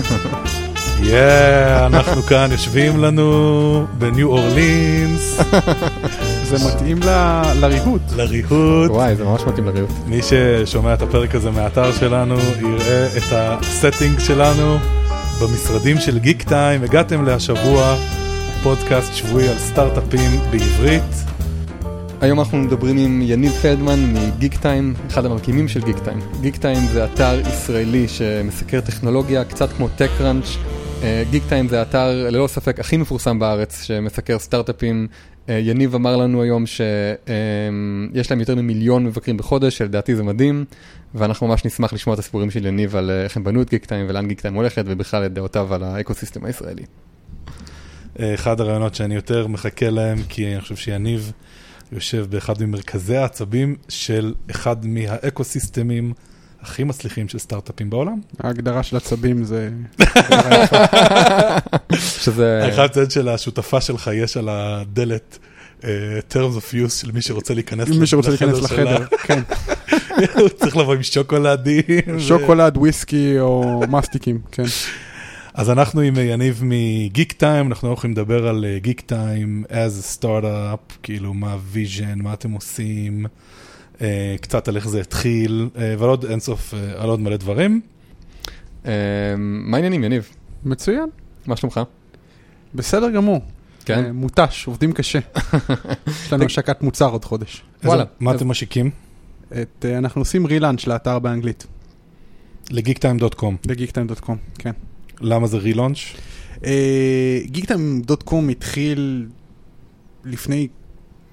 Yeah, אנחנו כאן יושבים לנו בניו אורלינס, זה מתאים לריהוט. לריהוט. וואי, זה ממש מתאים לריהוט. מי ששומע את הפרק הזה מהאתר שלנו יראה את ה setting שלנו במשרדים של גיקטיים. הגעתם להשבוע פודקאסט שבועי על סטארט-אפים בעברית. היום אנחנו מדברים עם יניב פלדמן מגיקטיים, אחד המקימים של גיקטיים. גיקטיים זה אתר ישראלי שמסקר טכנולוגיה, קצת כמו TechCrunch. גיק טיים זה האתר ללא ספק הכי מפורסם בארץ שמסקר סטארט-אפים. אה, יניב אמר לנו היום שיש להם יותר ממיליון מבקרים בחודש, שלדעתי זה מדהים, ואנחנו ממש נשמח לשמוע את הסיפורים של יניב על אה, איך הם בנו את גיק טיים ולאן גיק טיים הולכת, ובכלל את דעותיו על האקוסיסטם הישראלי. אה, אחד הרעיונות שאני יותר מחכה להם, כי אני חושב שיניב יושב באחד ממרכזי העצבים של אחד מהאקוסיסטמים הכי מצליחים של סטארט-אפים בעולם. ההגדרה של עצבים זה... שזה... אני חייב לציין שלשותפה שלך יש על הדלת אה, terms of use של מי שרוצה להיכנס מי שרוצה להיכנס לחדר, כן. הוא צריך לבוא עם שוקולדים. שוקולד, וויסקי או מסטיקים, כן. אז אנחנו עם יניב מגיקטיים, אנחנו הולכים לדבר על גיקטיים as a startup, כאילו מה ה vision, מה אתם עושים, אה, קצת על איך זה התחיל, אה, ועל עוד אינסוף, אה, על עוד מלא דברים. אה, מה העניינים יניב? מצוין, מה שלומך? בסדר גמור. כן? אה, מותש, עובדים קשה. יש לנו השקת מוצר עוד חודש. וואלה. מה אתם משיקים? את, אה, אנחנו עושים רילאנץ' לאתר באנגלית, לגיקטיים.קום. בגיגטיים.com, כן. למה זה רילונץ'? גיגטיים.קום התחיל לפני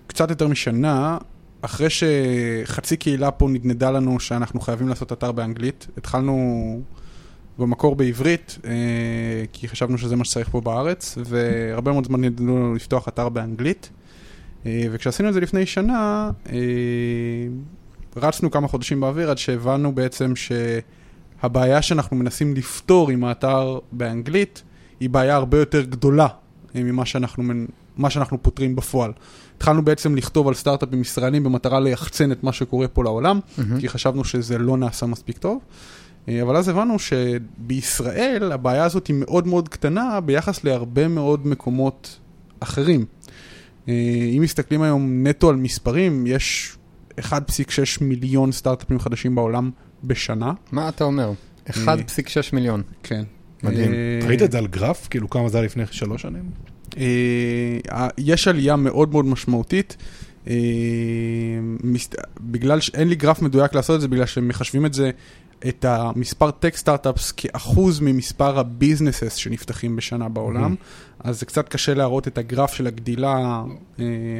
קצת יותר משנה, אחרי שחצי קהילה פה נדנדה לנו שאנחנו חייבים לעשות אתר באנגלית. התחלנו במקור בעברית, אה, כי חשבנו שזה מה שצריך פה בארץ, והרבה מאוד זמן נדנדו לנו לפתוח אתר באנגלית. אה, וכשעשינו את זה לפני שנה, אה, רצנו כמה חודשים באוויר עד שהבנו בעצם שהבעיה שאנחנו מנסים לפתור עם האתר באנגלית היא בעיה הרבה יותר גדולה אה, ממה שאנחנו, מה שאנחנו פותרים בפועל. התחלנו בעצם לכתוב על סטארט-אפים ישראלים במטרה ליחצן את מה שקורה פה לעולם, מהמם. כי חשבנו שזה לא נעשה מספיק טוב. אה, אבל אז הבנו שבישראל הבעיה הזאת היא מאוד מאוד קטנה ביחס להרבה מאוד מקומות אחרים. אה, אם מסתכלים היום נטו על מספרים, יש 1.6 מיליון סטארט-אפים חדשים בעולם בשנה. מה אתה אומר? 1.6 מיליון. כן. מדהים. אה, ראית את זה על גרף? כאילו כמה זה היה לפני שלוש שנים? אה, יש עלייה מאוד מאוד משמעותית. אה, בגלל שאין לי גרף מדויק לעשות את זה, בגלל שמחשבים את זה, את המספר טק סטארט-אפס כאחוז ממספר הביזנסס שנפתחים בשנה בעולם, אז זה קצת קשה להראות את הגרף של הגדילה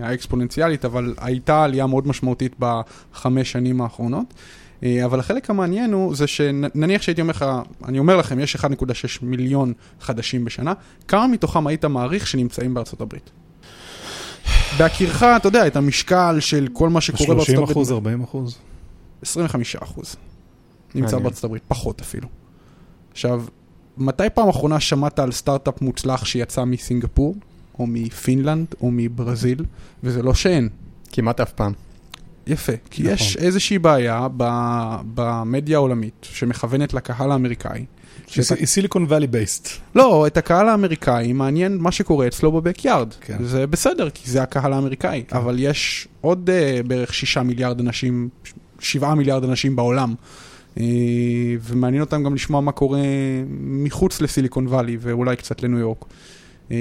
האקספוננציאלית, אבל הייתה עלייה מאוד משמעותית בחמש שנים האחרונות. אה, אבל החלק המעניין הוא, זה שנניח שהייתי אומר לך, אני אומר לכם, יש 1.6 מיליון חדשים בשנה, כמה מתוכם היית מעריך שנמצאים בארצות הברית? בהכירך, אתה יודע, את המשקל של כל מה שקורה בארצות 30 הברית. אחוז, 40 אחוז? 25 אחוז. נמצא. בארצות הברית, פחות אפילו. עכשיו, מתי פעם אחרונה שמעת על סטארט-אפ מוצלח שיצא מסינגפור, או מפינלנד, או מברזיל, וזה לא שאין. כמעט אף פעם. יפה, כי נכון. יש איזושהי בעיה ב- במדיה העולמית שמכוונת לקהל האמריקאי. היא סיליקון ואלי בייסט. לא, את הקהל האמריקאי מעניין מה שקורה אצלו בבק-יארד. כן. זה בסדר, כי זה הקהל האמריקאי. כן. אבל יש עוד uh, בערך שישה מיליארד אנשים, שבעה מיליארד אנשים בעולם. Uh, ומעניין אותם גם לשמוע מה קורה מחוץ לסיליקון וואלי, ואולי קצת לניו יורק. Uh,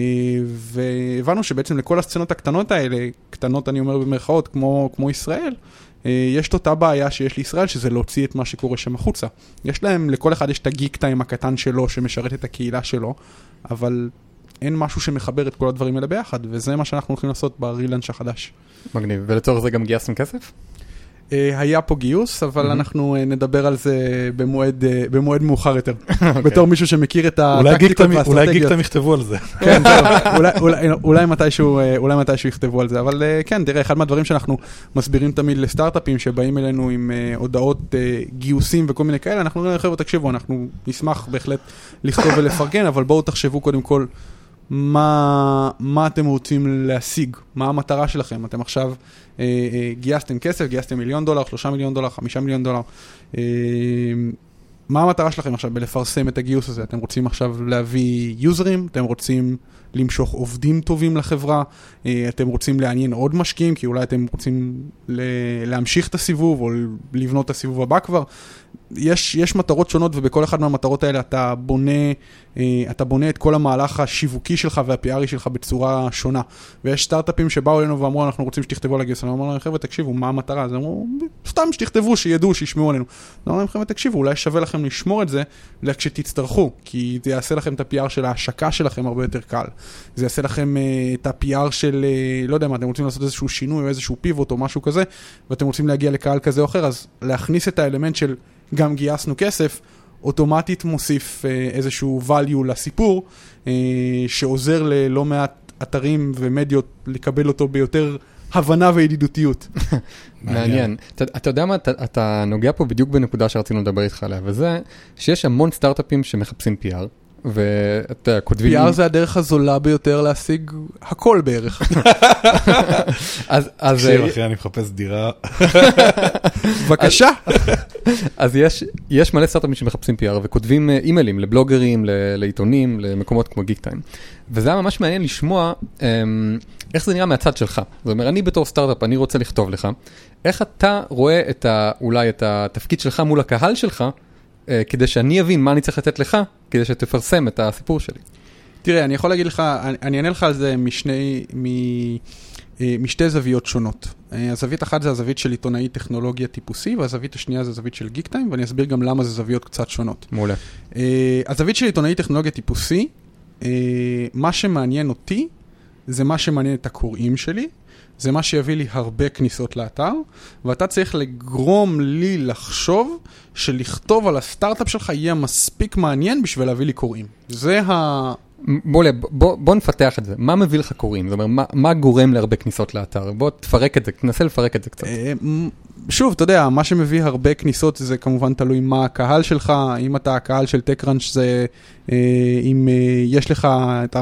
והבנו שבעצם לכל הסצנות הקטנות האלה, קטנות אני אומר במרכאות, כמו, כמו ישראל, uh, יש את אותה בעיה שיש לישראל, שזה להוציא את מה שקורה שם החוצה. יש להם, לכל אחד יש את הגיק טיים הקטן שלו, שמשרת את הקהילה שלו, אבל אין משהו שמחבר את כל הדברים האלה ביחד, וזה מה שאנחנו הולכים לעשות ברילנץ' החדש. מגניב. ולצורך זה גם גייסתם כסף? אה, היה פה גיוס, אבל. אנחנו אה, נדבר על זה במועד, אה, במועד מאוחר יותר. בתור מישהו שמכיר את הטקטיקות טיים- אולי גיק והאסטרטגיות. טיים יכתבו על זה. כן, אולי- מתישהו, יכתבו על זה, אבל כן, תראה, אחד מהדברים שאנחנו מסבירים תמיד לסטארט-אפים שבאים אלינו עם הודעות גיוסים וכל מיני כאלה, אנחנו אומרים, חבר'ה, תקשיבו, אנחנו נשמח בהחלט לכתוב ולפרגן, אבל בואו תחשבו קודם כל מה, מה אתם רוצים להשיג, מה המטרה שלכם. אתם עכשיו אה, אה, גייסתם כסף, גייסתם מיליון דולר, שלושה מיליון דולר, חמישה מיליון דולר. אה, מה המטרה שלכם עכשיו בלפרסם את הגיוס הזה? אתם רוצים עכשיו להביא יוזרים? אתם רוצים למשוך עובדים טובים לחברה? אה, אתם רוצים לעניין עוד משקיעים? כי אולי אתם רוצים להמשיך את הסיבוב או לבנות את הסיבוב הבא כבר? יש, יש מטרות שונות ובכל אחת מהמטרות האלה אתה בונה, אה, אתה בונה את כל המהלך השיווקי שלך והפיארי שלך בצורה שונה. ויש סטארט-אפים שבאו אלינו ואמרו אנחנו רוצים שתכתבו על הגיוס, אני אומר להם חבר'ה תקשיבו מה המטרה, אז אמרו סתם שתכתבו, שידעו, שישמעו עלינו. אני אומר להם חבר'ה תקשיבו אולי שווה לכם לשמור את זה כשתצטרכו, כי זה יעשה לכם את ה-PR של ההשקה שלכם הרבה יותר קל. זה יעשה לכם uh, את ה-PR של, uh, לא יודע מה, אתם רוצים לעשות איזשהו שינוי או איזשהו פיבוט או משהו כזה, ואתם רוצים להגיע לקהל כזה או אחר, אז להכניס את האלמנט של גם גייסנו כסף, אוטומטית מוסיף אה, איזשהו value לסיפור, אה, שעוזר ללא מעט אתרים ומדיות לקבל אותו ביותר הבנה וידידותיות. מעניין. אתה, אתה יודע מה, אתה, אתה נוגע פה בדיוק בנקודה שרצינו לדבר איתך עליה, וזה שיש המון סטארט-אפים שמחפשים PR. ואתה יודע, כותבים... PR זה הדרך הזולה ביותר להשיג הכל בערך. אז... תקשיב אחי, אני מחפש דירה. בבקשה. אז יש, יש מלא סטארט-אפים שמחפשים PR וכותבים אה, אימיילים לבלוגרים, לעיתונים, למקומות כמו גיק טיים. וזה היה ממש מעניין לשמוע אמ, איך זה נראה מהצד שלך. זאת אומרת, אני בתור סטארט-אפ, אני רוצה לכתוב לך, איך אתה רואה את ה, אולי את התפקיד שלך מול הקהל שלך, אה, כדי שאני אבין מה אני צריך לתת לך, כדי שתפרסם את הסיפור שלי. תראה, אני יכול להגיד לך, אני, אני אענה לך על זה משני, מ, אה, משתי זוויות שונות. אה, הזווית אחת זה הזווית של עיתונאי טכנולוגיה טיפוסי, והזווית השנייה זה הזווית של גיק טיים, ואני אסביר גם למה זה זוויות קצת שונות. מעולה. הזווית של עיתונאי טכנולוגיה טיפוסי, מה שמעניין אותי, זה מה שמעניין את הקוראים שלי, זה מה שיביא לי הרבה כניסות לאתר, ואתה צריך לגרום לי לחשוב שלכתוב על הסטארט-אפ שלך יהיה מספיק מעניין בשביל להביא לי קוראים. זה ה... בוא, בוא, בוא נפתח את זה, מה מביא לך קוראים? זאת אומרת, מה, מה גורם להרבה כניסות לאתר? בוא תפרק את זה, תנסה לפרק את זה קצת. שוב, אתה יודע, מה שמביא הרבה כניסות זה כמובן תלוי מה הקהל שלך, אם אתה הקהל של TechCrunch זה אה, אם אה, יש לך את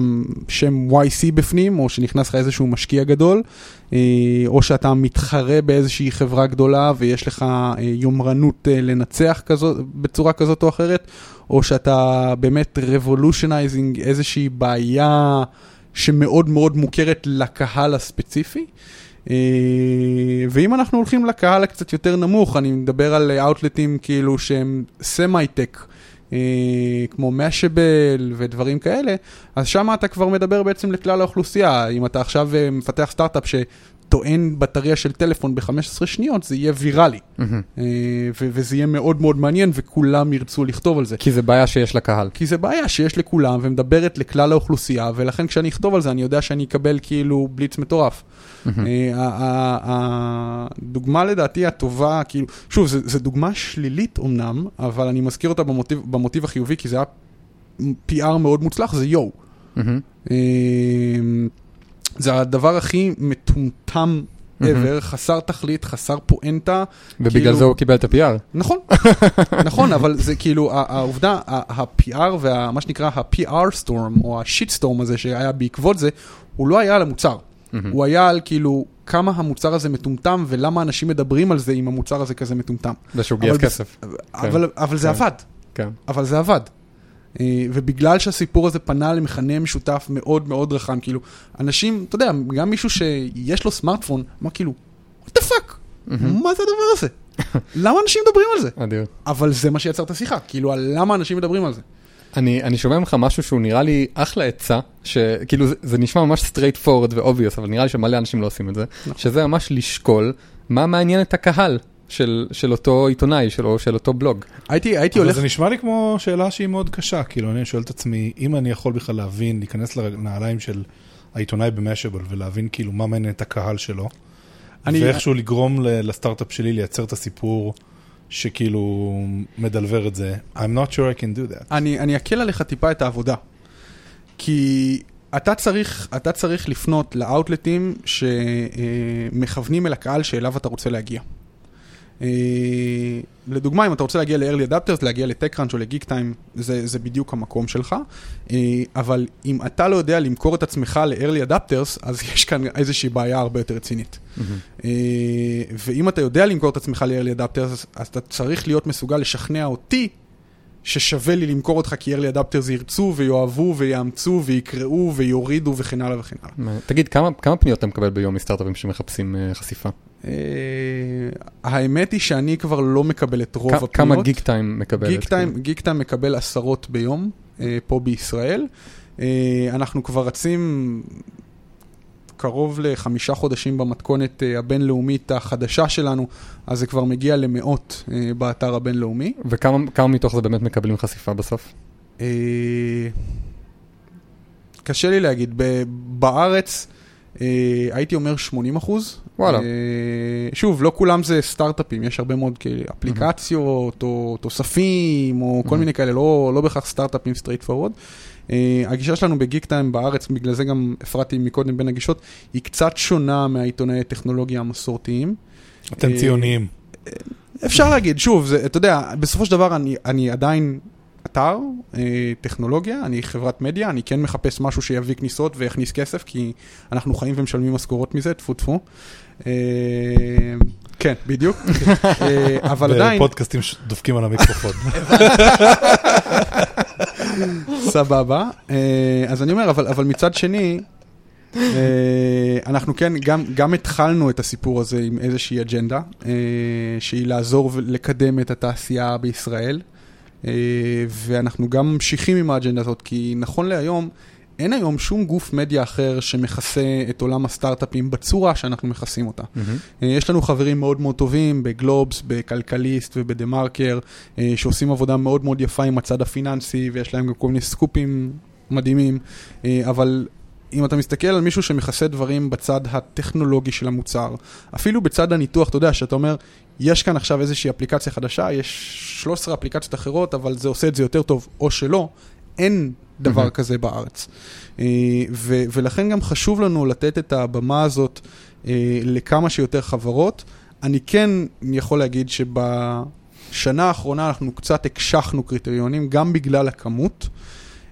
השם YC בפנים, או שנכנס לך איזשהו משקיע גדול, אה, או שאתה מתחרה באיזושהי חברה גדולה ויש לך אה, יומרנות אה, לנצח כזאת, בצורה כזאת או אחרת, או שאתה באמת revolutionizing איזושהי בעיה שמאוד מאוד מוכרת לקהל הספציפי. אה, ואם אנחנו הולכים לקהל הקצת יותר נמוך, אני מדבר על outlet־ים כאילו שהם semi-tech, אה, כמו משאבל ודברים כאלה, אז שם אתה כבר מדבר בעצם לכלל האוכלוסייה. אם אתה עכשיו אה, מפתח סטארט-אפ טוען בטריה של טלפון ב-15 שניות, זה יהיה ויראלי. Mm-hmm. וזה יהיה מאוד מאוד מעניין, וכולם ירצו לכתוב על זה. כי זה בעיה שיש לקהל. כי זה בעיה שיש לכולם, ומדברת לכלל האוכלוסייה, ולכן כשאני אכתוב על זה, אני יודע שאני אקבל כאילו בליץ מטורף. Mm-hmm. הדוגמה לדעתי הטובה, כאילו, שוב, זו דוגמה שלילית אמנם, אבל אני מזכיר אותה במוטיב החיובי, כי זה היה PR מאוד מוצלח, זה יואו. Mm-hmm. זה הדבר הכי מטומטם ever, חסר תכלית, חסר פואנטה. ובגלל כאילו... זה הוא קיבל את ה-PR. נכון, נכון, אבל זה כאילו, העובדה, ה-PR ומה שנקרא ה-PR storm, או ה-shit storm הזה שהיה בעקבות זה, הוא לא היה על המוצר. הוא היה על כאילו כמה המוצר הזה מטומטם ולמה אנשים מדברים על זה אם המוצר הזה כזה מטומטם. זה שהוא גייס כסף. אבל, כן. אבל זה כן. עבד. כן. אבל זה עבד. אה, ובגלל שהסיפור הזה פנה למכנה משותף מאוד מאוד רחם, כאילו, אנשים, אתה יודע, גם מישהו שיש לו סמארטפון, אמר כאילו, what the fuck, מה זה הדבר הזה? למה אנשים מדברים על זה? אדיר. אבל זה מה שיצר את השיחה, כאילו, על למה אנשים מדברים על זה. אני, אני שומע ממך משהו שהוא נראה לי אחלה עצה, שכאילו זה, זה נשמע ממש straight forward ו-obvious, אבל נראה לי שמלא אנשים לא עושים את זה, נכון. שזה ממש לשקול מה מעניין את הקהל. של, של אותו עיתונאי, של, של אותו בלוג. הייתי, הייתי הולך... זה נשמע לי כמו שאלה שהיא מאוד קשה, כאילו אני שואל את עצמי, אם אני יכול בכלל להבין, להיכנס לנעליים של העיתונאי במשאבל ולהבין כאילו מה מעניין את הקהל שלו, אני... ואיכשהו לגרום לסטארט-אפ שלי לייצר את הסיפור שכאילו מדלבר את זה, I'm not sure I can do that. אני, אני אקל עליך טיפה את העבודה, כי אתה צריך, אתה צריך לפנות לאאוטלטים שמכוונים אל הקהל שאליו אתה רוצה להגיע. אה, לדוגמה, אם אתה רוצה להגיע ל-early adapters, להגיע ל-TechCrunch או ל-Geek Time, זה, זה בדיוק המקום שלך. אה, אבל אם אתה לא יודע למכור את עצמך ל-early adapters, אז יש כאן איזושהי בעיה הרבה יותר רצינית. Mm-hmm. ואם אתה יודע למכור את עצמך ל-early adapters, אז אתה צריך להיות מסוגל לשכנע אותי ששווה לי למכור אותך כי early adapters ירצו ויאהבו ויאמצו ויקראו ויורידו וכן הלאה וכן הלאה. תגיד, כמה, כמה פניות אתה מקבל ביום מסטארט-אפים שמחפשים uh, חשיפה? אה, האמת היא שאני כבר לא מקבל את רוב הפניות. כמה גיק טיים מקבלת? גיק טיים, גיק טיים מקבל עשרות ביום אה, פה בישראל. אה, אנחנו כבר רצים קרוב לחמישה חודשים במתכונת אה, הבינלאומית החדשה שלנו, אז זה כבר מגיע למאות אה, באתר הבינלאומי. וכמה כמה מתוך זה באמת מקבלים חשיפה בסוף? אה, קשה לי להגיד, בארץ הייתי אומר 80 אחוז. וואלה. שוב, לא כולם זה סטארט-אפים, יש הרבה מאוד כאלה אפליקציות או תוספים או כל Mhm. מיני כאלה, לא, לא בהכרח סטארט-אפים straightforward. הגישה שלנו בגיקטיים בארץ, בגלל זה גם הפרעתי מקודם בין הגישות, היא קצת שונה מהעיתונאי הטכנולוגיה המסורתיים. אתם אה, ציוניים. אפשר להגיד, שוב, זה, אתה יודע, בסופו של דבר אני, אני עדיין אתר, אה, טכנולוגיה, אני חברת מדיה, אני כן מחפש משהו שיביא כניסות ויכניס כסף, כי אנחנו חיים ומשלמים משכורות מזה, טפו טפו. אה, כן, בדיוק. אה, אבל עדיין, בפודקאסטים דופקים על המיקרופון. סבבה. אה, אז אני אומר, אבל, מצד שני, אנחנו כן, גם, גם התחלנו את הסיפור הזה עם איזושהי אג'נדה, שהיא לעזור ולקדם את התעשייה בישראל, ואנחנו גם ממשיכים עם האג'נדה הזאת, כי נכון להיום, אין היום שום גוף מדיה אחר שמכסה את עולם הסטארט-אפים בצורה שאנחנו מכסים אותה. אה, יש לנו חברים מאוד מאוד טובים בגלובס, בכלכליסט ובדה מרקר, אה, שעושים עבודה מאוד מאוד יפה עם הצד הפיננסי, ויש להם גם כל מיני סקופים מדהימים, אה, אבל אם אתה מסתכל על מישהו שמכסה דברים בצד הטכנולוגי של המוצר, אפילו בצד הניתוח, אתה יודע, שאתה אומר, יש כאן עכשיו איזושהי אפליקציה חדשה, יש 13 אפליקציות אחרות, אבל זה עושה את זה יותר טוב, או שלא, אין דבר מהמם. כזה בארץ. אה, ו- ולכן גם חשוב לנו לתת את הבמה הזאת אה, לכמה שיותר חברות. אני כן יכול להגיד שבשנה האחרונה אנחנו קצת הקשחנו קריטריונים, גם בגלל הכמות,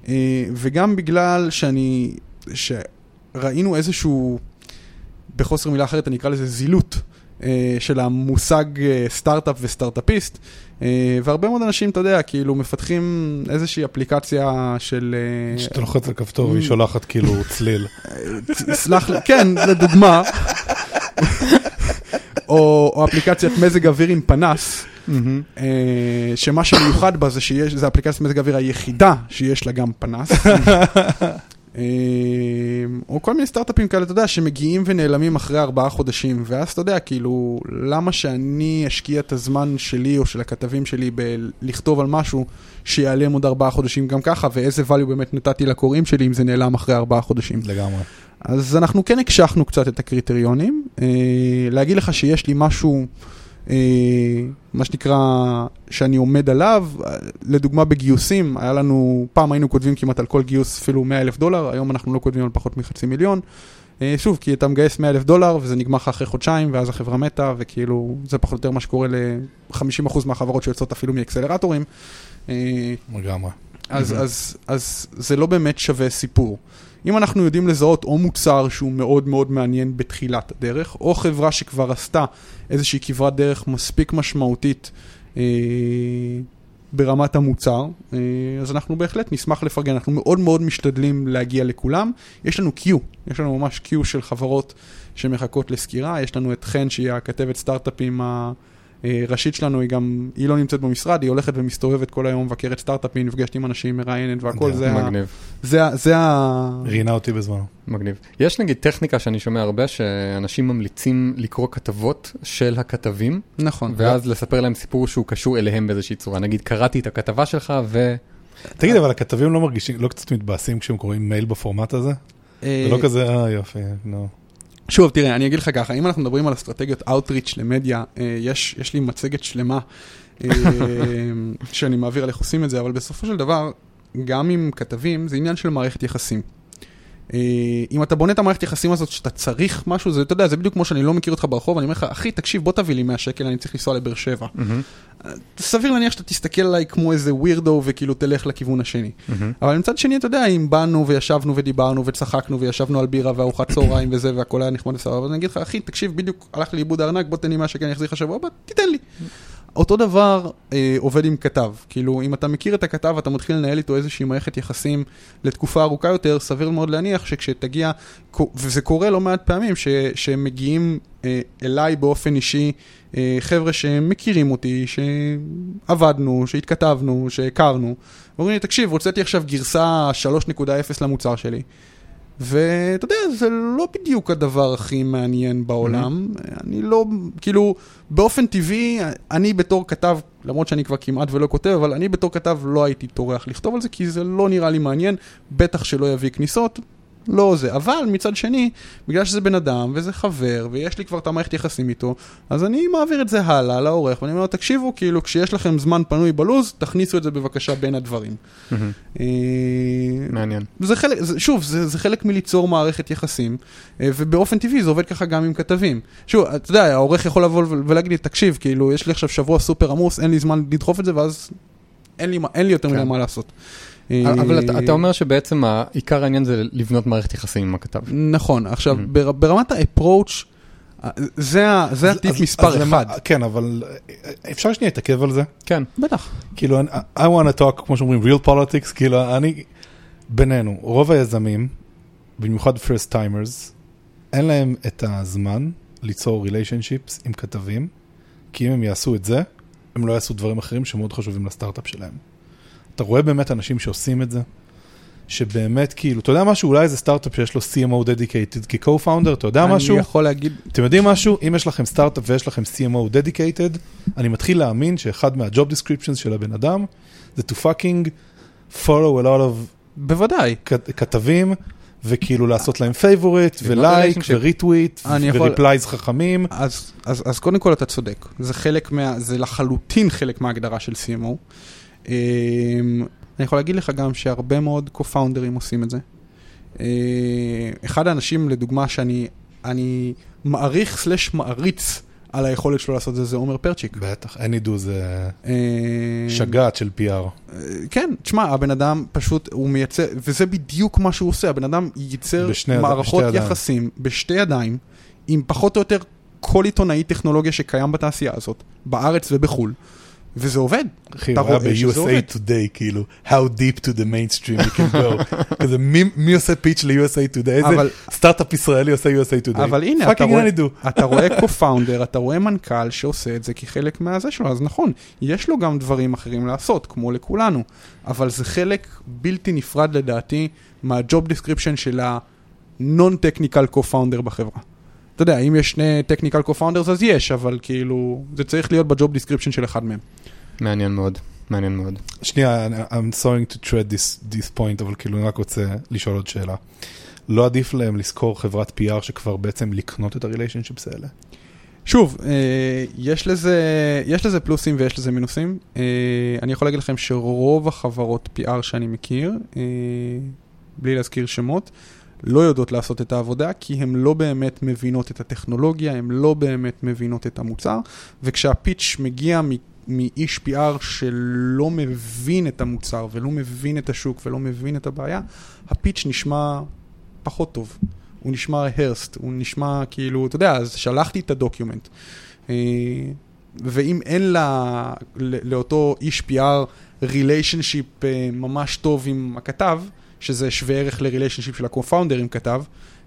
אה, וגם בגלל שאני, שראינו איזשהו, בחוסר מילה אחרת אני אקרא לזה זילות. אה, של המושג אה, סטארט-אפ וסטארט-אפיסט, אה, והרבה מאוד אנשים, אתה יודע, כאילו מפתחים איזושהי אפליקציה של... כשאתה לוחץ על כפתור היא שולחת כאילו צליל. סלח לי, כן, לדוגמה, או, או אפליקציית מזג אוויר עם פנס, אה, שמה שמיוחד בה זה שיש, זה אפליקציית מזג אוויר היחידה שיש לה גם פנס. או כל מיני סטארט-אפים כאלה, אתה יודע, שמגיעים ונעלמים אחרי ארבעה חודשים, ואז אתה יודע, כאילו, למה שאני אשקיע את הזמן שלי או של הכתבים שלי בלכתוב על משהו שיעלם עוד ארבעה חודשים גם ככה, ואיזה value באמת נתתי לקוראים שלי אם זה נעלם אחרי ארבעה חודשים. לגמרי. אז אנחנו כן הקשחנו קצת את הקריטריונים. אה, להגיד לך שיש לי משהו, מה שנקרא, שאני עומד עליו, אה, לדוגמה בגיוסים, היה לנו, פעם היינו כותבים כמעט על כל גיוס אפילו 100 אלף דולר, היום אנחנו לא כותבים על פחות מחצי מיליון. אה, שוב, כי אתה מגייס 100 אלף דולר וזה נגמר לך אחרי חודשיים, ואז החברה מתה, וכאילו, זה פחות או יותר מה שקורה ל-50% מהחברות שיוצאות אפילו מאקסלרטורים. אה, לגמרי. אז, Mhm. אז, אז זה לא באמת שווה סיפור. אם אנחנו יודעים לזהות או מוצר שהוא מאוד מאוד מעניין בתחילת הדרך, או חברה שכבר עשתה איזושהי כברת דרך מספיק משמעותית אה, ברמת המוצר, אה, אז אנחנו בהחלט נשמח לפרגן. אנחנו מאוד מאוד משתדלים להגיע לכולם. יש לנו Q, יש לנו ממש Q של חברות שמחכות לסקירה. יש לנו את חן, שהיא הכתבת סטארט-אפים ה... אה, ראשית שלנו היא גם, היא לא נמצאת במשרד, היא הולכת ומסתובבת כל היום, מבקרת סטארט-אפים, נפגשת עם אנשים, מראיינת והכל, זה ה... מגניב, זה ה... זה ה... ראיינה אותי בזמנו. מגניב. יש נגיד טכניקה שאני שומע הרבה, שאנשים ממליצים לקרוא כתבות של הכתבים, נכון. ואז לספר להם סיפור שהוא קשור אליהם באיזושהי צורה. נגיד, קראתי את הכתבה שלך ו... תגיד, אבל הכתבים לא מרגישים, לא קצת מתבאסים כשהם קוראים מייל בפורמט הזה? אה, זה לא כזה, אה יופי, נו. שוב, תראה, אני אגיד לך ככה, אם אנחנו מדברים על אסטרטגיות Outreach למדיה, אה, יש, יש לי מצגת שלמה אה, שאני מעביר על איך עושים את זה, אבל בסופו של דבר, גם עם כתבים, זה עניין של מערכת יחסים. אה, אם אתה בונה את המערכת יחסים הזאת שאתה צריך משהו, זה, אתה יודע, זה בדיוק כמו שאני לא מכיר אותך ברחוב, אני אומר לך, אחי, תקשיב, בוא תביא לי 100 שקל, אני צריך לנסוע לבאר שבע. מהמם, סביר להניח שאתה תסתכל עליי כמו איזה ווירדו וכאילו תלך לכיוון השני. מהמם. אבל מצד שני, אתה יודע, אם באנו וישבנו ודיברנו וצחקנו וישבנו על בירה וארוחת צהריים וזה והכל היה נחמד וסבבה, אז אני אגיד לך, אחי, תקשיב, בדיוק הלך לאיבוד הארנק, בוא תן לי מה שכן, אני אחזיר לך שבוע הבא, תיתן לי. אותו דבר אה, עובד עם כתב. כאילו, אם אתה מכיר את הכתב, אתה מתחיל לנהל איתו איזושהי מערכת יחסים לתקופה ארוכה יותר, סביר מאוד להניח שכשתגיע, וזה קורה לא מעט פעמים, ש, שמגיעים אה, אליי באופן אישי אה, חבר'ה שמכירים אותי, שעבדנו, שהתכתבנו, שהכרנו, ואומרים לי, תקשיב, הוצאתי עכשיו גרסה 3.0 למוצר שלי. ואתה יודע, זה לא בדיוק הדבר הכי מעניין בעולם. Mm-hmm. אני לא, כאילו, באופן טבעי, אני בתור כתב, למרות שאני כבר כמעט ולא כותב, אבל אני בתור כתב לא הייתי טורח לכתוב על זה, כי זה לא נראה לי מעניין, בטח שלא יביא כניסות. לא זה. אבל מצד שני, בגלל שזה בן אדם, וזה חבר, ויש לי כבר את המערכת יחסים איתו, אז אני מעביר את זה הלאה לעורך, ואני אומר, תקשיבו, כאילו, כשיש לכם זמן פנוי בלוז, תכניסו את זה בבקשה בין הדברים. אה, מעניין. זה חלק, זה, שוב, זה, זה חלק מליצור מערכת יחסים, אה, ובאופן טבעי זה עובד ככה גם עם כתבים. שוב, אתה יודע, העורך יכול לבוא ולהגיד לי, תקשיב, כאילו, יש לי עכשיו שבוע סופר עמוס, אין לי זמן לדחוף את זה, ואז אין לי, אין לי יותר מדי כן. מה לעשות. אבל אתה, אתה אומר שבעצם עיקר העניין זה לבנות מערכת יחסים עם הכתב. נכון, עכשיו mm. ברמת ה-approach, זה, זה הטיפ אז, מספר אז אחד. למה, כן, אבל אפשר שנייה להתעכב על זה? כן. בטח. כאילו, I want to talk, כמו שאומרים, real politics, כאילו, אני, בינינו, רוב היזמים, במיוחד first timers, אין להם את הזמן ליצור relationships עם כתבים, כי אם הם יעשו את זה, הם לא יעשו דברים אחרים שמאוד חשובים לסטארט-אפ שלהם. אתה רואה באמת אנשים שעושים את זה, שבאמת כאילו, אתה יודע משהו, אולי איזה סטארט-אפ שיש לו CMO dedicated כ-co-founder, אתה יודע אני משהו? אני יכול להגיד... אתם יודעים משהו? אם יש לכם סטארט-אפ ויש לכם CMO dedicated, אני מתחיל להאמין שאחד מה-job descriptions של הבן אדם, זה to fucking follow a lot of... בוודאי. כתבים. וכאילו לעשות להם favorite ולייק ו retweet ו replies חכמים. אז, אז, אז קודם כל אתה צודק, זה חלק מה... זה לחלוטין חלק מההגדרה של CMO. אמ, אני יכול להגיד לך גם שהרבה מאוד co-founders עושים את זה. אה, אחד האנשים, לדוגמה, שאני אני מעריך סלש מעריץ על היכולת שלו לעשות את זה, זה עומר פרצ'יק. בטח, ידעו זה אה, שגעת של PR. אה, כן, תשמע, הבן אדם פשוט, הוא מייצר, וזה בדיוק מה שהוא עושה, הבן אדם ייצר מערכות בשתי יחסים בשתי ידיים, עם פחות או יותר כל עיתונאי טכנולוגיה שקיים בתעשייה הזאת, בארץ ובחו"ל. וזה עובד. אחי, הוא היה ב-USA Today, כאילו, how deep to the mainstream you can go. כזה, מי עושה פיץ' ל-USA Today? איזה סטארט-אפ ישראלי עושה USA Today? אבל הנה, אתה רואה co-founder, אתה רואה מנכ"ל שעושה את זה כחלק מהזה שלו, אז נכון, יש לו גם דברים אחרים לעשות, כמו לכולנו, אבל זה חלק בלתי נפרד לדעתי מה-job description של ה-non-technical co-founder בחברה. אתה יודע, אם יש שני technical co-founders אז יש, אבל כאילו, זה צריך להיות ב-job description של אחד מהם. מעניין מאוד, מעניין מאוד. שנייה, I'm sorry to tread this, this point, אבל כאילו אני רק רוצה לשאול עוד שאלה. לא עדיף להם לשכור חברת PR שכבר בעצם לקנות את ה-relationships האלה? שוב, אה, יש לזה, יש לזה פלוסים ויש לזה מינוסים. אה, אני יכול להגיד לכם שרוב החברות PR שאני מכיר, אה, בלי להזכיר שמות, לא יודעות לעשות את העבודה, כי הן לא באמת מבינות את הטכנולוגיה, הן לא באמת מבינות את המוצר, וכשהפיץ' מגיע מאיש PR שלא מבין את המוצר ולא מבין את השוק ולא מבין את הבעיה, הפיץ' נשמע פחות טוב. הוא נשמע הרסט, הוא נשמע כאילו, אתה יודע, אז שלחתי את הדוקיומנט. אה, ואם אין לה, לאותו איש PR relationship ממש טוב עם הכתב, שזה שווה ערך ל-relationship של ה-co-founder אם כתב,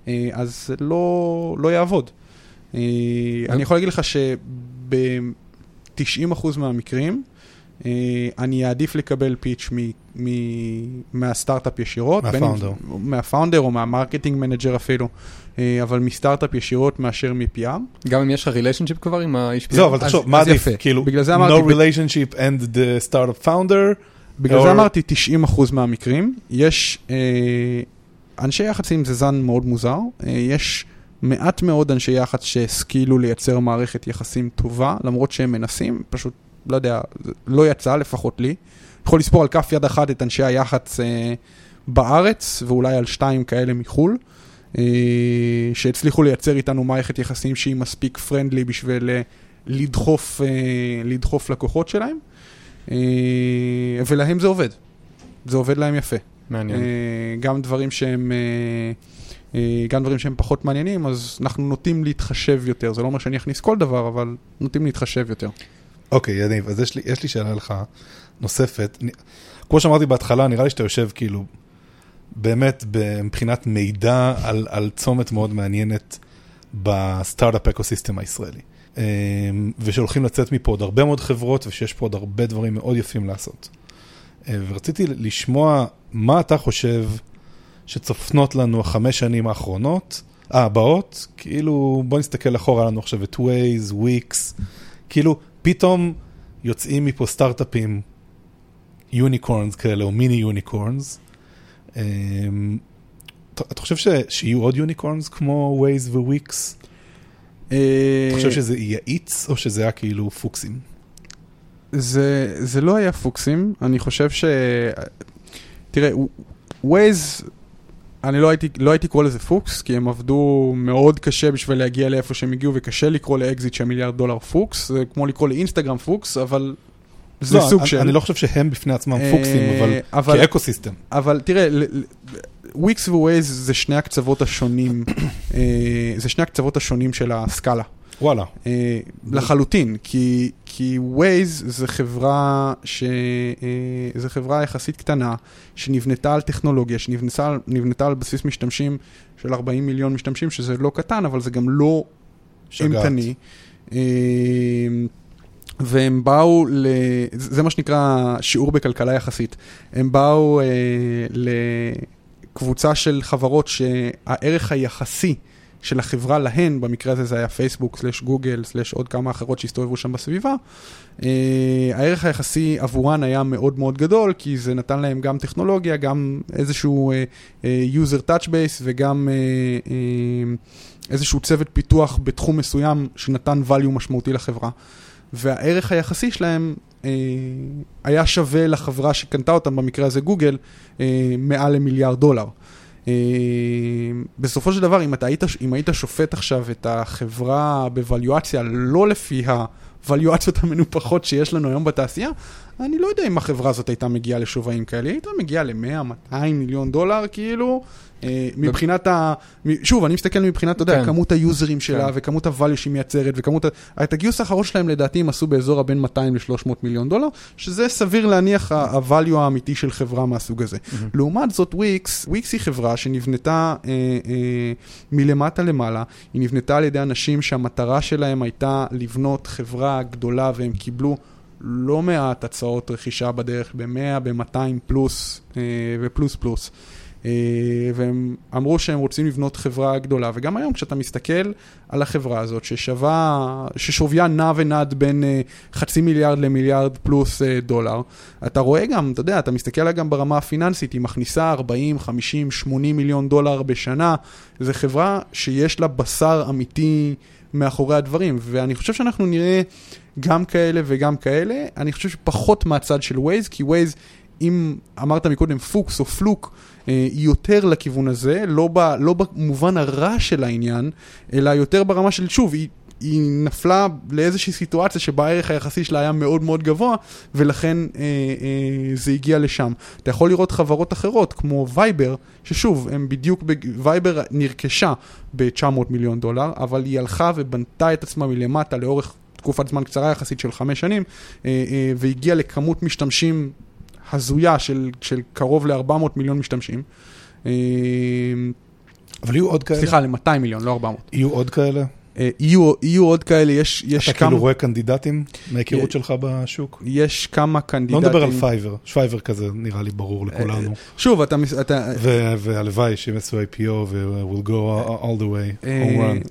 אה, אז זה לא, לא יעבוד. אה, אני יכול להגיד לך שב-90% מהמקרים, אה, אני אעדיף לקבל pitch מהסטארט-אפ ישירות. מה-founder. מה-founder או מה-marketing manager אפילו, אבל מסטארט-אפ ישירות מאשר מ-PR. גם אם יש לך ריליישנשיפ כבר עם האיש PR? זהו, אבל תחשוב, מה עדיף? כאילו, no relationship and the startup founder. בגלל or... זה אמרתי 90% מהמקרים. יש, אה, אנשי יחסים זה זן מאוד מוזר, אה, יש מעט מאוד אנשי יחס שהשכילו לייצר מערכת יחסים טובה, למרות שהם מנסים, פשוט, לא יודע, לא יצא לפחות לי. יכול לספור על כף יד אחת את אנשי היח"צ אה, בארץ, ואולי על שתיים כאלה מחו"ל, אה, שהצליחו לייצר איתנו מערכת יחסים שהיא מספיק פרנדלי בשביל אה, לדחוף, אה, לדחוף לקוחות שלהם. אה, ולהם זה עובד. זה עובד להם יפה. מעניין. אה, גם דברים שהם... אה, גם דברים שהם פחות מעניינים, אז אנחנו נוטים להתחשב יותר. זה לא אומר שאני אכניס כל דבר, אבל נוטים להתחשב יותר. אוקיי, יניב, אז יש לי, יש לי שאלה לך נוספת. אני, כמו שאמרתי בהתחלה, נראה לי שאתה יושב כאילו, באמת מבחינת מידע על, על צומת מאוד מעניינת בסטארט-אפ אקוסיסטם הישראלי. אמ, ושהולכים לצאת מפה עוד הרבה מאוד חברות, ושיש פה עוד הרבה דברים מאוד יפים לעשות. אה, ורציתי לשמוע מה אתה חושב שצופנות לנו החמש שנים האחרונות, הבאות, כאילו בוא נסתכל אחורה לנו עכשיו את Waze, Wix, כאילו פתאום יוצאים מפה סטארט-אפים unicorns כאלה או מיני unicorns. אתה חושב ש, שיהיו עוד יוניקורנס כמו Waze ו-Wix? אה, אתה חושב שזה יאיץ או שזה היה כאילו פוקסים? זה, זה לא היה flukeים, אני חושב ש... תראה, Waze, אני לא הייתי, לא הייתי קורא לזה פוקס, כי הם עבדו מאוד קשה בשביל להגיע לאיפה שהם הגיעו, וקשה לקרוא לאקזיט של מיליארד דולר פוקס, זה כמו לקרוא לאינסטגרם פוקס, אבל זה לא, סוג אני, של... אני לא חושב שהם בפני עצמם אה, פוקסים, אבל, אבל- כ-ecosystem. אבל תראה, וויקס ווייז זה שני הקצוות השונים, אה, זה שני הקצוות השונים של הסקאלה. וואלה. אה, לחלוטין, כי, כי ווייז זה חברה, ש, אה, זה חברה יחסית קטנה, שנבנתה על טכנולוגיה, שנבנתה על- בסיס משתמשים של 40 מיליון משתמשים, שזה לא קטן, אבל זה גם לא. אימתני. והם באו, ל... זה מה שנקרא שיעור בכלכלה יחסית. הם באו אה, לקבוצה של חברות שהערך היחסי של החברה להן, במקרה הזה זה היה פייסבוק, סלש גוגל, סלש עוד כמה אחרות שהסתובבו שם בסביבה, אה, הערך היחסי עבורן היה מאוד מאוד גדול, כי זה נתן להם גם טכנולוגיה, גם איזשהו אה, אה, user touch base וגם אה, אה, איזשהו צוות פיתוח בתחום מסוים שנתן value משמעותי לחברה. והערך היחסי שלהם היה שווה לחברה שקנתה אותם, במקרה הזה גוגל, אה, מעל למיליארד דולר. אה, בסופו של דבר, אם, היית, אם היית שופט עכשיו את החברה בוואליואציה לא לפי הוואליואציות המנופחות שיש לנו היום בתעשייה, אני לא יודע אם החברה הזאת הייתה מגיעה לשווים כאלה, היא הייתה מגיעה ל-100-200 מיליון דולר, כאילו, אה, מבחינת ה... שוב, אני מסתכל מבחינת, אתה יודע, כן. כמות היוזרים שלה, כן. וכמות הvalue שהיא מייצרת, וכמות... ה- את הגיוס האחרון שלהם לדעתי הם עשו באזור הבין 200 ל-300 מיליון דולר, שזה סביר להניח ה-value האמיתי של חברה מהסוג הזה. לעומת זאת וויקס, וויקס היא חברה שנבנתה אה, אה, מלמטה למעלה, היא נבנתה על ידי אנשים שהמטרה שלהם הייתה לבנות חברה גדולה והם קיבלו לא מעט הצעות רכישה בדרך, ב-100, ב-200 פלוס אה, ופלוס פלוס. אה, והם אמרו שהם רוצים לבנות חברה גדולה, וגם היום כשאתה מסתכל על החברה הזאת ששווה, ששוויה נע ונד בין אה, חצי מיליארד למיליארד פלוס אה, דולר, אתה רואה גם, אתה יודע, אתה מסתכל עליה גם ברמה הפיננסית, היא מכניסה 40, 50, 80 מיליון דולר בשנה, זו חברה שיש לה בשר אמיתי מאחורי הדברים, ואני חושב שאנחנו נראה גם כאלה וגם כאלה, אני חושב שפחות מהצד של ווייז, כי ווייז, אם אמרת מקודם פוקס או fluke, היא יותר לכיוון הזה, לא, ב, לא במובן הרע של העניין, אלא יותר ברמה של, שוב, היא, היא נפלה לאיזושהי סיטואציה שבה הערך היחסי שלה היה מאוד מאוד גבוה, ולכן אה, אה, זה הגיע לשם. אתה יכול לראות חברות אחרות, כמו וייבר, ששוב, הם בדיוק, וייבר נרכשה ב-900 מיליון דולר, אבל היא הלכה ובנתה את עצמה מלמטה לאורך תקופת זמן קצרה יחסית של חמש שנים, אה, אה, והגיעה לכמות משתמשים הזויה של, של קרוב ל-400 מיליון משתמשים. אה, אבל יהיו עוד כאלה? סליחה, ל-200 מיליון, לא 400. יהיו עוד כאלה? אה, יהיו, יהיו עוד כאלה, יש, יש אתה כמה... כאילו רואה קנדידטים מההיכרות יה- שלך בשוק? יש כמה לא candidateים. נדבר על פייבר, שפייבר כזה נראה לי ברור לכולנו. שוב, אתה... אתה והלוואי שהם יעשו IPO ו-will go all the way, אה, home run.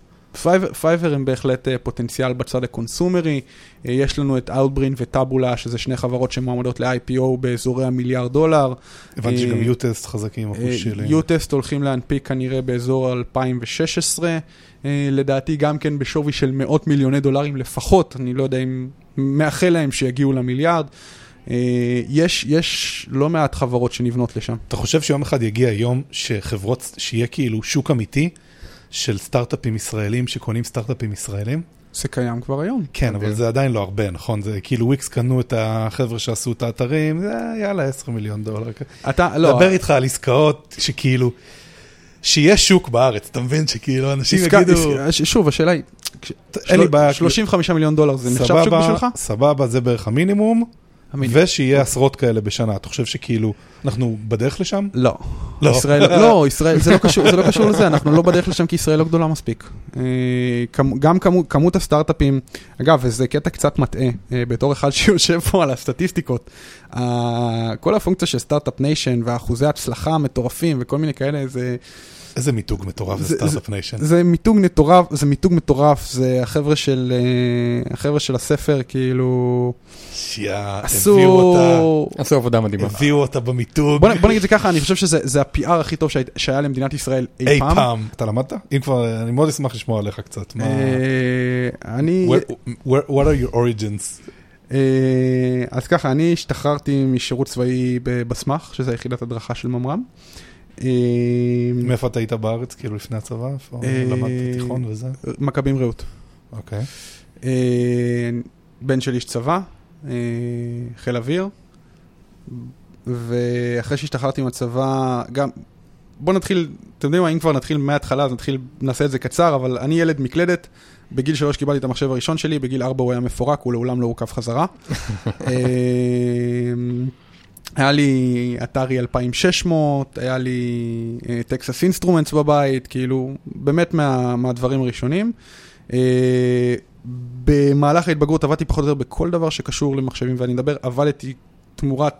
פייבר, הם בהחלט אה, פוטנציאל בצד ה-consumerי. אה, יש לנו את Outbrain ו-Taboola, שזה שני חברות שמועמדות ל-IPO באזורי המיליארד דולר. הבנתי שגם אה, uTest חזקים, אחוז שלי. uTest הולכים להנפיק כנראה באזור 2016, אה, לדעתי גם כן בשווי של מאות מיליוני דולרים לפחות, אני לא יודע אם מאחל להם שיגיעו למיליארד. יש, יש לא מעט חברות שנבנות לשם. אתה חושב שיום אחד יגיע יום שחברות, שיהיה כאילו שוק אמיתי של סטארט-אפים ישראלים שקונים סטארט-אפים ישראלים? זה קיים כבר היום. כן, אבל. זה עדיין לא הרבה, נכון? זה כאילו וויקס קנו את החבר'ה שעשו את האתרים, זה יאללה 10 מיליון דולר. אתה, לא, דבר איתך על עסקאות שכאילו, שיהיה שוק בארץ, אתה מבין? שכאילו אנשים יגידו... ש- שוב, השאלה היא, אין לי בעיה. 35 מיליון דולר זה נחשב שוק בשבילך? סבבה, זה בערך המינימום. ושיהיה עשרות כאלה בשנה. אתה חושב שכאילו, אנחנו בדרך לשם? לא. לא. ישראל, לא, ישראל, זה לא קשור, זה לא קשור לזה, אנחנו לא בדרך לשם כי ישראל לא גדולה מספיק. אה, גם כמות, כמות הסטארט-אפים, אגב, וזה קטע קצת מטעה, אה, בתור אחד שיושב פה על הסטטיסטיקות, כל הפונקציה של Start-Up Nation והאחוזי הצלחה המטורפים וכל מיני כאלה, זה, איזה מיתוג מטורף זה Start-Up Nation. זה מיתוג מטורף, זה מיתוג מטורף, זה החבר'ה של, אה, החבר'ה של הספר, כאילו, שיאה, הביאו אותה, עשו... עשו עבודה מדהימה. הביאו אותה במיתוג. בוא, בוא נגיד את זה ככה, אני חושב שזה זה ה-PR הכי טוב שהי- שהיה למדינת ישראל אי, אי פעם. אתה למדת? אם כבר, אני מאוד אשמח לשמוע עליך קצת. מה- אה, אני, Where- where- What are your origins? אה, אז ככה, אני השתחררתי משירות צבאי בבסמ"ח, שזה יחידת הדרכה של ממר"ם. אה, מאיפה אתה היית בארץ, כאילו לפני הצבא? איפה אה, למדת תיכון וזה? מכבים רעות. אוקיי. אה, בן של איש צבא, חיל אוויר, ואחרי שהשתחררתי מהצבא, גם, בוא נתחיל, אתם יודעים מה, אם כבר נתחיל מההתחלה, אז נתחיל, נעשה את זה קצר, אבל אני ילד מקלדת, בגיל שלוש קיבלתי את המחשב הראשון שלי, בגיל ארבע הוא היה מפורק, הוא לעולם לא הורכב חזרה. אה, היה לי אתרי 2600, היה לי טקסס אינסטרומנטס בבית, כאילו, באמת מה, מהדברים הראשונים. אה, במהלך ההתבגרות עבדתי פחות או יותר בכל דבר שקשור למחשבים, ואני מדבר, עבדתי תמורת,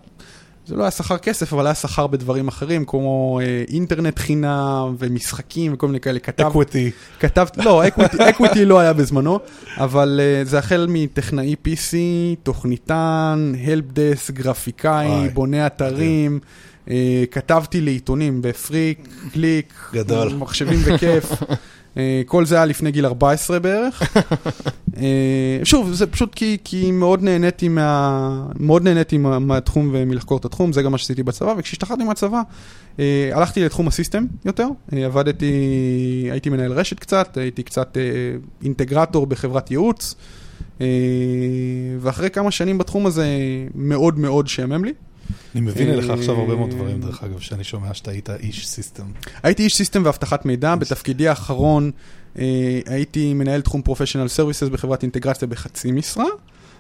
זה לא היה שכר כסף, אבל היה שכר בדברים אחרים, כמו אה, אינטרנט חינם ומשחקים וכל מיני כאלה. כתב, equity. כתבתי, לא, equity, לא היה בזמנו, אבל uh, זה החל מטכנאי PC, תוכניתן, help desk, גרפיקאי, וואי, בונה אתרים, uh, כתבתי לעיתונים בפריק, קליק, גדול. מחשבים וכיף. Uh, כל זה היה לפני גיל 14 בערך. uh, שוב, זה פשוט כי, כי מאוד נהניתי, מה, מאוד נהניתי מה, מהתחום ומלחקור את התחום, זה גם מה שעשיתי בצבא, וכשהשתחררתי מהצבא, uh, הלכתי לתחום הסיסטם יותר, עבדתי, הייתי מנהל רשת קצת, הייתי קצת אינטגרטור בחברת ייעוץ, ואחרי כמה שנים בתחום הזה מאוד מאוד שעמם לי. אני מבין אה, אליך עכשיו הרבה מאוד דברים, דרך אגב, שאני שומע שאתה היית איש סיסטם. הייתי איש system ואבטחת מידע, בתפקידי האחרון אה, הייתי מנהל תחום professional services בחברת אינטגרציה בחצי משרה,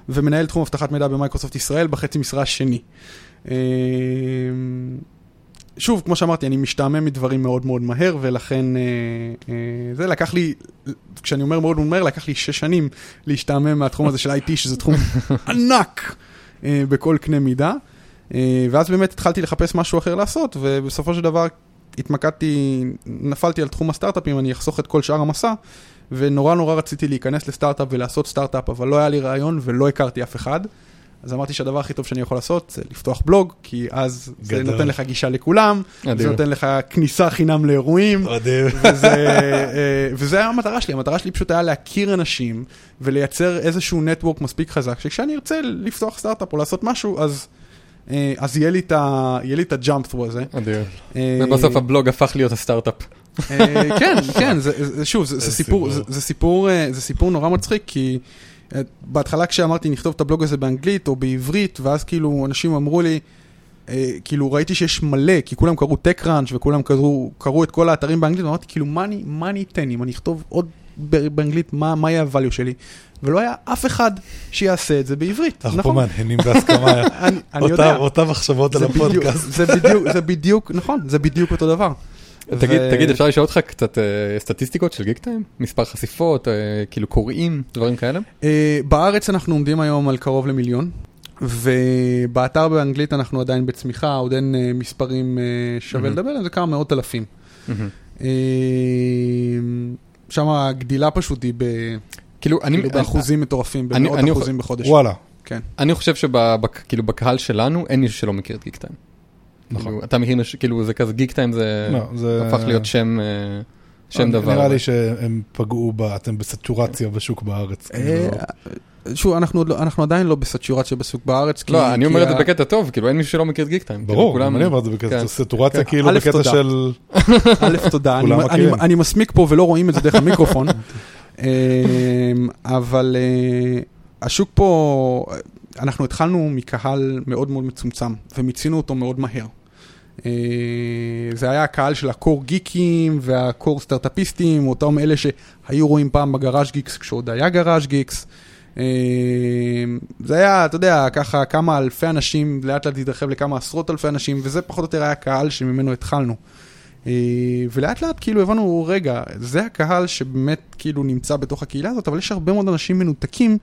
ומנהל תחום אבטחת מידע במייקרוסופט ישראל בחצי משרה השני. אה, שוב, כמו שאמרתי, אני משתעמם מדברים מאוד מאוד מהר, ולכן אה, אה, זה לקח לי, כשאני אומר מאוד מאוד מהר, לקח לי שש שנים להשתעמם מהתחום הזה של IT, שזה תחום ענק אה, בכל קנה מידה. אה, ואז באמת התחלתי לחפש משהו אחר לעשות, ובסופו של דבר התמקדתי, נפלתי על תחום הסטארט-אפים, אני אחסוך את כל שאר המסע, ונורא נורא רציתי להיכנס לסטארט-אפ ולעשות סטארט-אפ, אבל לא היה לי רעיון ולא הכרתי אף אחד. אז אמרתי שהדבר הכי טוב שאני יכול לעשות זה לפתוח בלוג, כי אז זה גדול. נותן לך גישה לכולם, זה אדיר. נותן לך כניסה חינם לאירועים, מדהים. וזה, אה, וזה היה המטרה שלי, המטרה שלי פשוט היה להכיר אנשים ולייצר איזשהו נטוורק מספיק חזק, שכשאני ארצה לפתוח סטארט-אפ או לעשות משהו, אז, אז יהיה לי את הג'אמפ through הזה. אדיר. אה, ובסוף הבלוג הפך להיות הסטארט-אפ. אה, כן, כן, שוב, זה, סיפור, אה, נורא מצחיק, כי אה, בהתחלה כשאמרתי נכתוב את הבלוג הזה באנגלית או בעברית, ואז כאילו אנשים אמרו לי, אה, כאילו ראיתי שיש מלא, כי כולם קראו TechCrunch וכולם קראו, קראו את כל האתרים באנגלית, ואמרתי כאילו מה אני, מה אני אתן אם אני אכתוב עוד באנגלית, מה, מה יהיה הvalue שלי? ולא היה אף אחד שיעשה את זה בעברית, אנחנו פה נכון? מהנהנים בהסכמה. אני, אני אותם- מחשבות על הפודקאסט. זה בדיוק, זה בדיוק, נכון, זה בדיוק אותו דבר. תגיד, ו- תגיד, אפשר לשאול אותך קצת אה, סטטיסטיקות של גיק טיים? מספר חשיפות, אה, כאילו קוראים, דברים כאלה? אה, בארץ אנחנו עומדים היום על קרוב למיליון, ובאתר באנגלית אנחנו עדיין בצמיחה, עוד אין אה, מספרים אה, שווה מהמם. לדבר עליהם, זה כמה מאות אלפים. מהמם. אה, שם הגדילה פשוט היא ב- כאילו, אני, כאילו באחוזים מטורפים, אני- במאות אני- אחוזים בחודש. וואלה. כן. אני חושב כאילו בקהל שלנו אין מישהו שלא מכיר את גיק טיים. נכון. כאילו, אתה מכיר, כאילו זה כזה גיק טיים זה לא, זה- הפך להיות שם, אה, שם דבר. נראה לי שהם פגעו, ב- אתם בסטורציה בשוק בארץ. אה, כאילו. שוב, אנחנו לא- אנחנו עדיין לא בסטורציה בשוק בארץ. כי- לא, אני כי אומר את זה בקטע טוב, כאילו אין מישהו שלא מכיר את גיק טיים. ברור, כאילו, אני אומר את זה כן. בקטע סטורציה, כן. כאילו בקטע. של... א', תודה, אני, אני. אני מסמיק פה ולא רואים את זה דרך המיקרופון, אבל אה, השוק פה, אנחנו התחלנו מקהל מאוד מאוד מצומצם, ומיצינו אותו מאוד מהר. אה, זה היה הקהל של הקור גיקים והקור סטארטאפיסטים, אותם אלה שהיו רואים פעם בגראז' גיקס כשעוד היה גראז' גיקס. אה, זה היה, אתה יודע, ככה כמה אלפי אנשים, לאט לאט התרחב לכמה עשרות אלפי אנשים, וזה פחות או יותר היה הקהל שממנו התחלנו. אה, ולאט לאט כאילו הבנו, רגע, זה הקהל שבאמת כאילו נמצא בתוך הקהילה הזאת, אבל יש הרבה מאוד אנשים מנותקים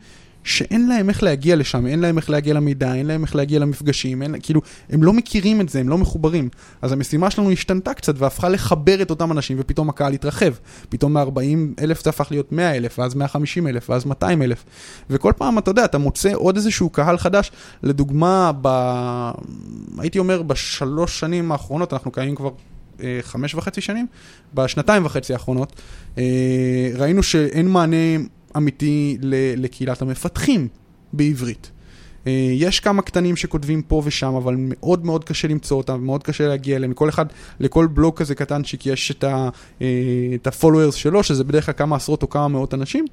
שאין להם איך להגיע לשם, אין להם איך להגיע למידע, אין להם איך להגיע למפגשים, אין, כאילו, הם לא מכירים את זה, הם לא מחוברים. אז המשימה שלנו השתנתה קצת והפכה לחבר את אותם אנשים, ופתאום הקהל התרחב. פתאום מ-40 אלף זה הפך להיות 100 אלף, ואז 150 אלף, ואז 200 אלף. וכל פעם, אתה יודע, אתה מוצא עוד איזשהו קהל חדש. לדוגמה, ב... הייתי אומר, בשלוש שנים האחרונות, אנחנו קיימים כבר חמש וחצי שנים, בשנתיים וחצי האחרונות, אה, ראינו שאין מענה אמיתי לקהילת המפתחים בעברית. אה, יש כמה קטנים שכותבים פה ושם, אבל מאוד מאוד קשה למצוא אותם, מאוד קשה להגיע אליהם. לכל אחד, לכל בלוג כזה קטנצ'יק יש את ה-followers שלו, שזה בדרך כלל כמה עשרות או כמה מאות אנשים.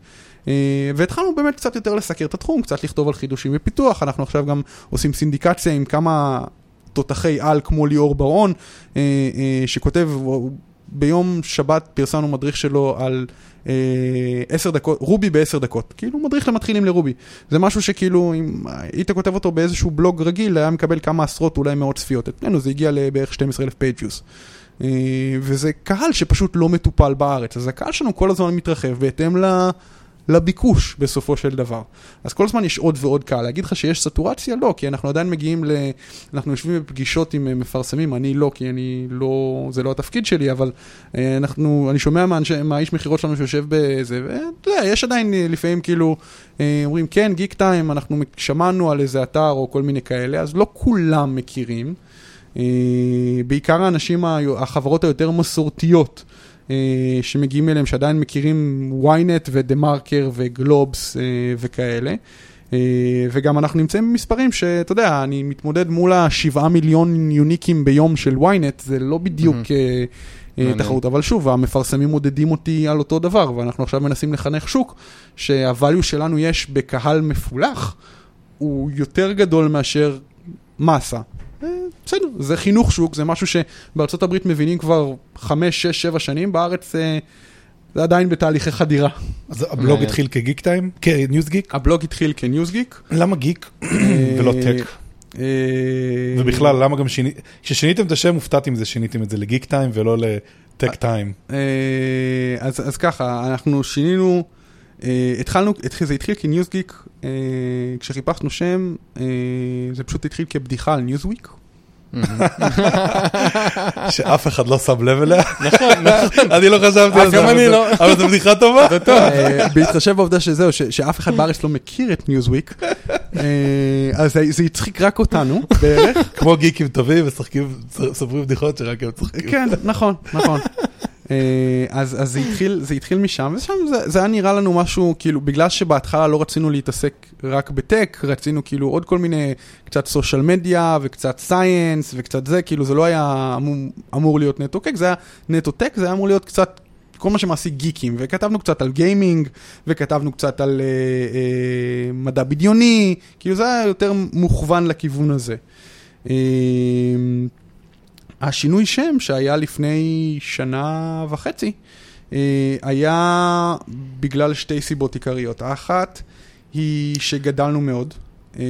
והתחלנו באמת קצת יותר לסקר את התחום, קצת לכתוב על חידושים ופיתוח. אנחנו עכשיו גם עושים סינדיקציה עם כמה תותחי על כמו ליאור בר-און, אה, אה, שכותב, ביום שבת פרסמנו מדריך שלו על אה, עשר דקות, רובי בעשר דקות, כאילו מדריך למתחילים לרובי. זה משהו שכאילו, אם היית כותב אותו באיזשהו בלוג רגיל, היה מקבל כמה עשרות, אולי מאות צפיות. אצלנו זה הגיע לבערך 12,000 פייג' ויוס. וזה קהל שפשוט לא מטופל בארץ, אז הקהל שלנו כל הזמן מתרחב בהתאם ל... לביקוש בסופו של דבר. אז כל הזמן יש עוד ועוד קהל. להגיד לך שיש סטורציה? לא, כי אנחנו עדיין מגיעים ל... אנחנו יושבים בפגישות עם אה, מפרסמים, אני לא, כי אני לא... זה לא התפקיד שלי, אבל אה, אנחנו... אני שומע מהאנשי, מהאיש מכירות שלנו שיושב בזה, ואתה יודע, יש עדיין אה, לפעמים כאילו, אומרים, כן, גיק טיים, אנחנו שמענו על איזה אתר או כל מיני כאלה, אז לא כולם מכירים. בעיקר האנשים, החברות היותר מסורתיות. אה, שמגיעים אליהם, שעדיין מכירים ynet ודה מרקר וגלובס אה, וכאלה. אה, וגם אנחנו נמצאים במספרים שאתה יודע, אני מתמודד מול השבעה מיליון יוניקים ביום של ynet, זה לא בדיוק mm-hmm. תחרות, אבל שוב, המפרסמים מודדים אותי על אותו דבר, ואנחנו עכשיו מנסים לחנך שוק, שהvalue שלנו יש בקהל מפולח, הוא יותר גדול מאשר מסה. בסדר, זה חינוך שוק, זה משהו שבארצות הברית מבינים כבר 5, 6, 7 שנים, בארץ אה, זה עדיין בתהליכי חדירה. אז הבלוג התחיל כגיק טיים? כניוז גיק? הבלוג התחיל כניוז גיק. למה גיק ולא טק? אה, ובכלל, למה גם שיניתם, כששיניתם את השם הופתעתי מזה, שיניתם את זה לגיק טיים ולא לטק טיים. אה, אז ככה, אנחנו שינינו... התחלנו, זה התחיל כניוזגיק, כשחיפשנו שם, זה פשוט התחיל כבדיחה על ניוזוויק. שאף אחד לא שם לב אליה. נכון, נכון. אני לא חשבתי על זה. גם אני לא. אבל זו בדיחה טובה. זה טוב. אה, בהתחשב בעובדה שזהו, שאף אחד בארץ לא מכיר את ניוזוויק, אה, אז זה הצחיק רק אותנו בערך. כמו גיקים טובים, משחקים, סופרים בדיחות שרק הם צוחקים. כן, נכון, נכון. אה, אז, אז זה, התחיל, זה התחיל משם, ושם זה, זה היה נראה לנו משהו, כאילו, בגלל שבהתחלה לא רצינו להתעסק רק ב-tech, רצינו כאילו עוד כל מיני, קצת סושיאל מדיה, וקצת סייאנס, וקצת זה, כאילו זה לא היה אמור, אמור להיות נטו טק, זה היה נטו טק, זה היה אמור להיות קצת כל מה שמעסיק גיקים, וכתבנו קצת על גיימינג, וכתבנו קצת על אה, אה, מדע בדיוני, כאילו זה היה יותר מוכוון לכיוון הזה. אה, השינוי שם שהיה לפני שנה וחצי, אה, היה בגלל שתי סיבות עיקריות. האחת היא שגדלנו מאוד, אה,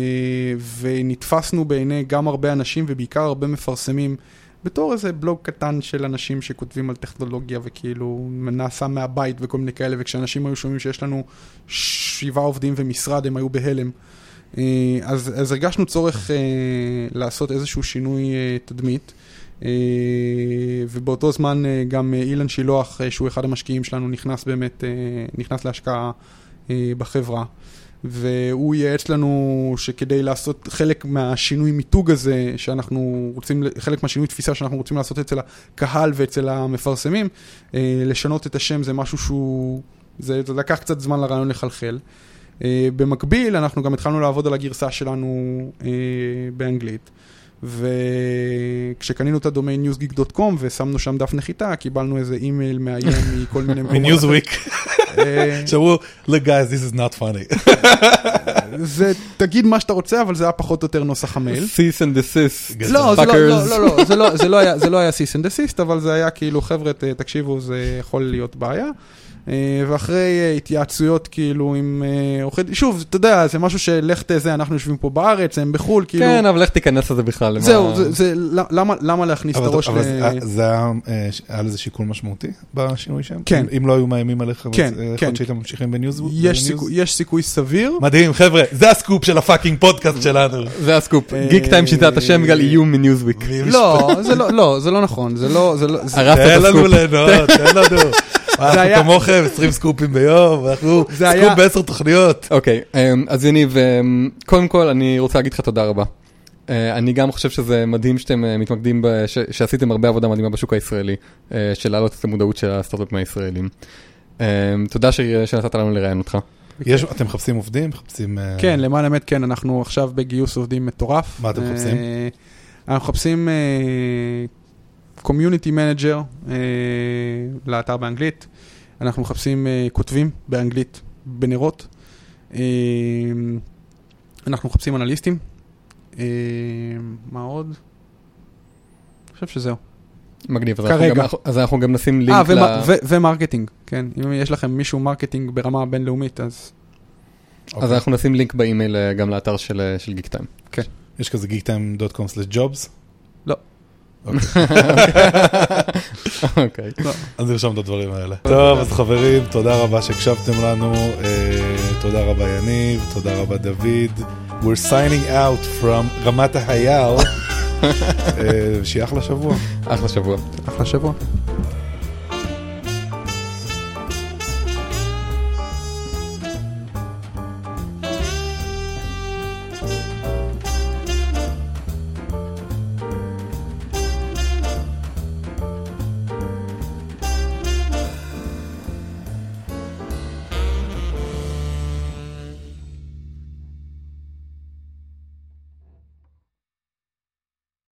ונתפסנו בעיני גם הרבה אנשים ובעיקר הרבה מפרסמים בתור איזה בלוג קטן של אנשים שכותבים על טכנולוגיה וכאילו נעשה מהבית וכל מיני כאלה, וכשאנשים היו שומעים שיש לנו שבעה עובדים ומשרד, הם היו בהלם. אה, אז, אז הרגשנו צורך לעשות איזשהו שינוי תדמית. אה, ובאותו זמן אה, גם אה, אילן שילוח, שהוא אחד המשקיעים שלנו, נכנס באמת, נכנס להשקעה בחברה. והוא ייעץ לנו שכדי לעשות חלק מהשינוי מיתוג הזה, שאנחנו רוצים, חלק מהשינוי תפיסה שאנחנו רוצים לעשות אצל הקהל ואצל המפרסמים, לשנות את השם זה משהו שהוא, זה, זה לקח קצת זמן לרעיון לחלחל. במקביל, אנחנו גם התחלנו לעבוד על הגרסה שלנו באנגלית. וכשקנינו את הדומיין newsgeek.com ושמנו שם דף נחיתה, קיבלנו איזה אימייל מאיים מכל מיני מקומות. מניוזוויק. אה, שאמרו, look guys, this is not funny. זה, תגיד מה שאתה רוצה, אבל זה היה פחות או יותר נוסח המייל. cease and desist. לא, זה לא, לא. לא, לא, זה לא, זה לא היה, לא cease and desist, אבל זה היה כאילו, חבר'ה, תקשיבו, זה יכול להיות בעיה. אה, ואחרי אה, התייעצויות כאילו עם אה, עורכי דין, שוב, אתה יודע, זה משהו שלך תזה, אנחנו יושבים פה בארץ, הם בחו"ל, כאילו, כן, אבל לך תיכנס לזה בכלל. זהו, זה- זה, למה- למה להכניס את אבל הראש אבל ל... זה- זה היה, היה לזה שיקול משמעותי בשינוי שם? כן. אם- לא היו מאיימים עליך, אז, כן, יכול כן. להיות שהייתם ממשיכים בניוז? יש בניוז? סיכוי- יש סיכוי סביר. מדהים, חבר'ה, זה הסקופ של הפאקינג פודקאסט שלנו. זה הסקופ. גיק טיים שיטה את השם בגלל איום מניוזוויק. לא, זה לא, לא, זה לא נכון, זה לא, זה לא, זה- הרסת את תן לנו. ליהנות, תן לנו. אנחנו היה- כמוכם, 20 סקופים ביום, אנחנו זה סקופ בעשר תוכניות. אוקיי, אמ, אז יניב, אמ, קודם כל אני רוצה להגיד לך תודה רבה. אה, אני גם חושב שזה מדהים שאתם אה, מתמקדים, ב- ש- שעשיתם הרבה עבודה מדהימה בשוק הישראלי, אה, של להעלות את המודעות של הסטארט-אפים הישראלים. אמ, תודה ש- שנתת לנו לראיין אותך. יש- אתם מחפשים עובדים? מחפשים... כן, למען האמת, כן, אנחנו עכשיו בגיוס עובדים מטורף. מה אתם מחפשים? אנחנו מחפשים community manager לאתר באנגלית. אנחנו מחפשים אה, כותבים באנגלית בנרות. אה, אנחנו מחפשים אנליסטים. אה, מה עוד? אני חושב שזהו. מגניב, אז אנחנו כרגע. גם- אז אנחנו גם נשים אה, לינק ל... ומה- ו- ו marketing, כן. אם יש לכם מישהו marketing ברמה בינלאומית, אז... אז אוקיי. אנחנו נשים לינק באימייל אה, גם לאתר של אה, של Geektime. יש כזה geektime.com/jobs? לא. אוקיי. אז נרשום את הדברים האלה. טוב, אז חברים, תודה רבה שהקשבתם לנו. אה, תודה רבה יניב, תודה רבה דוד. We're signing out from רמת ההייל. אה, שיהיה אחלה שבוע. אחלה שבוע. אחלה שבוע.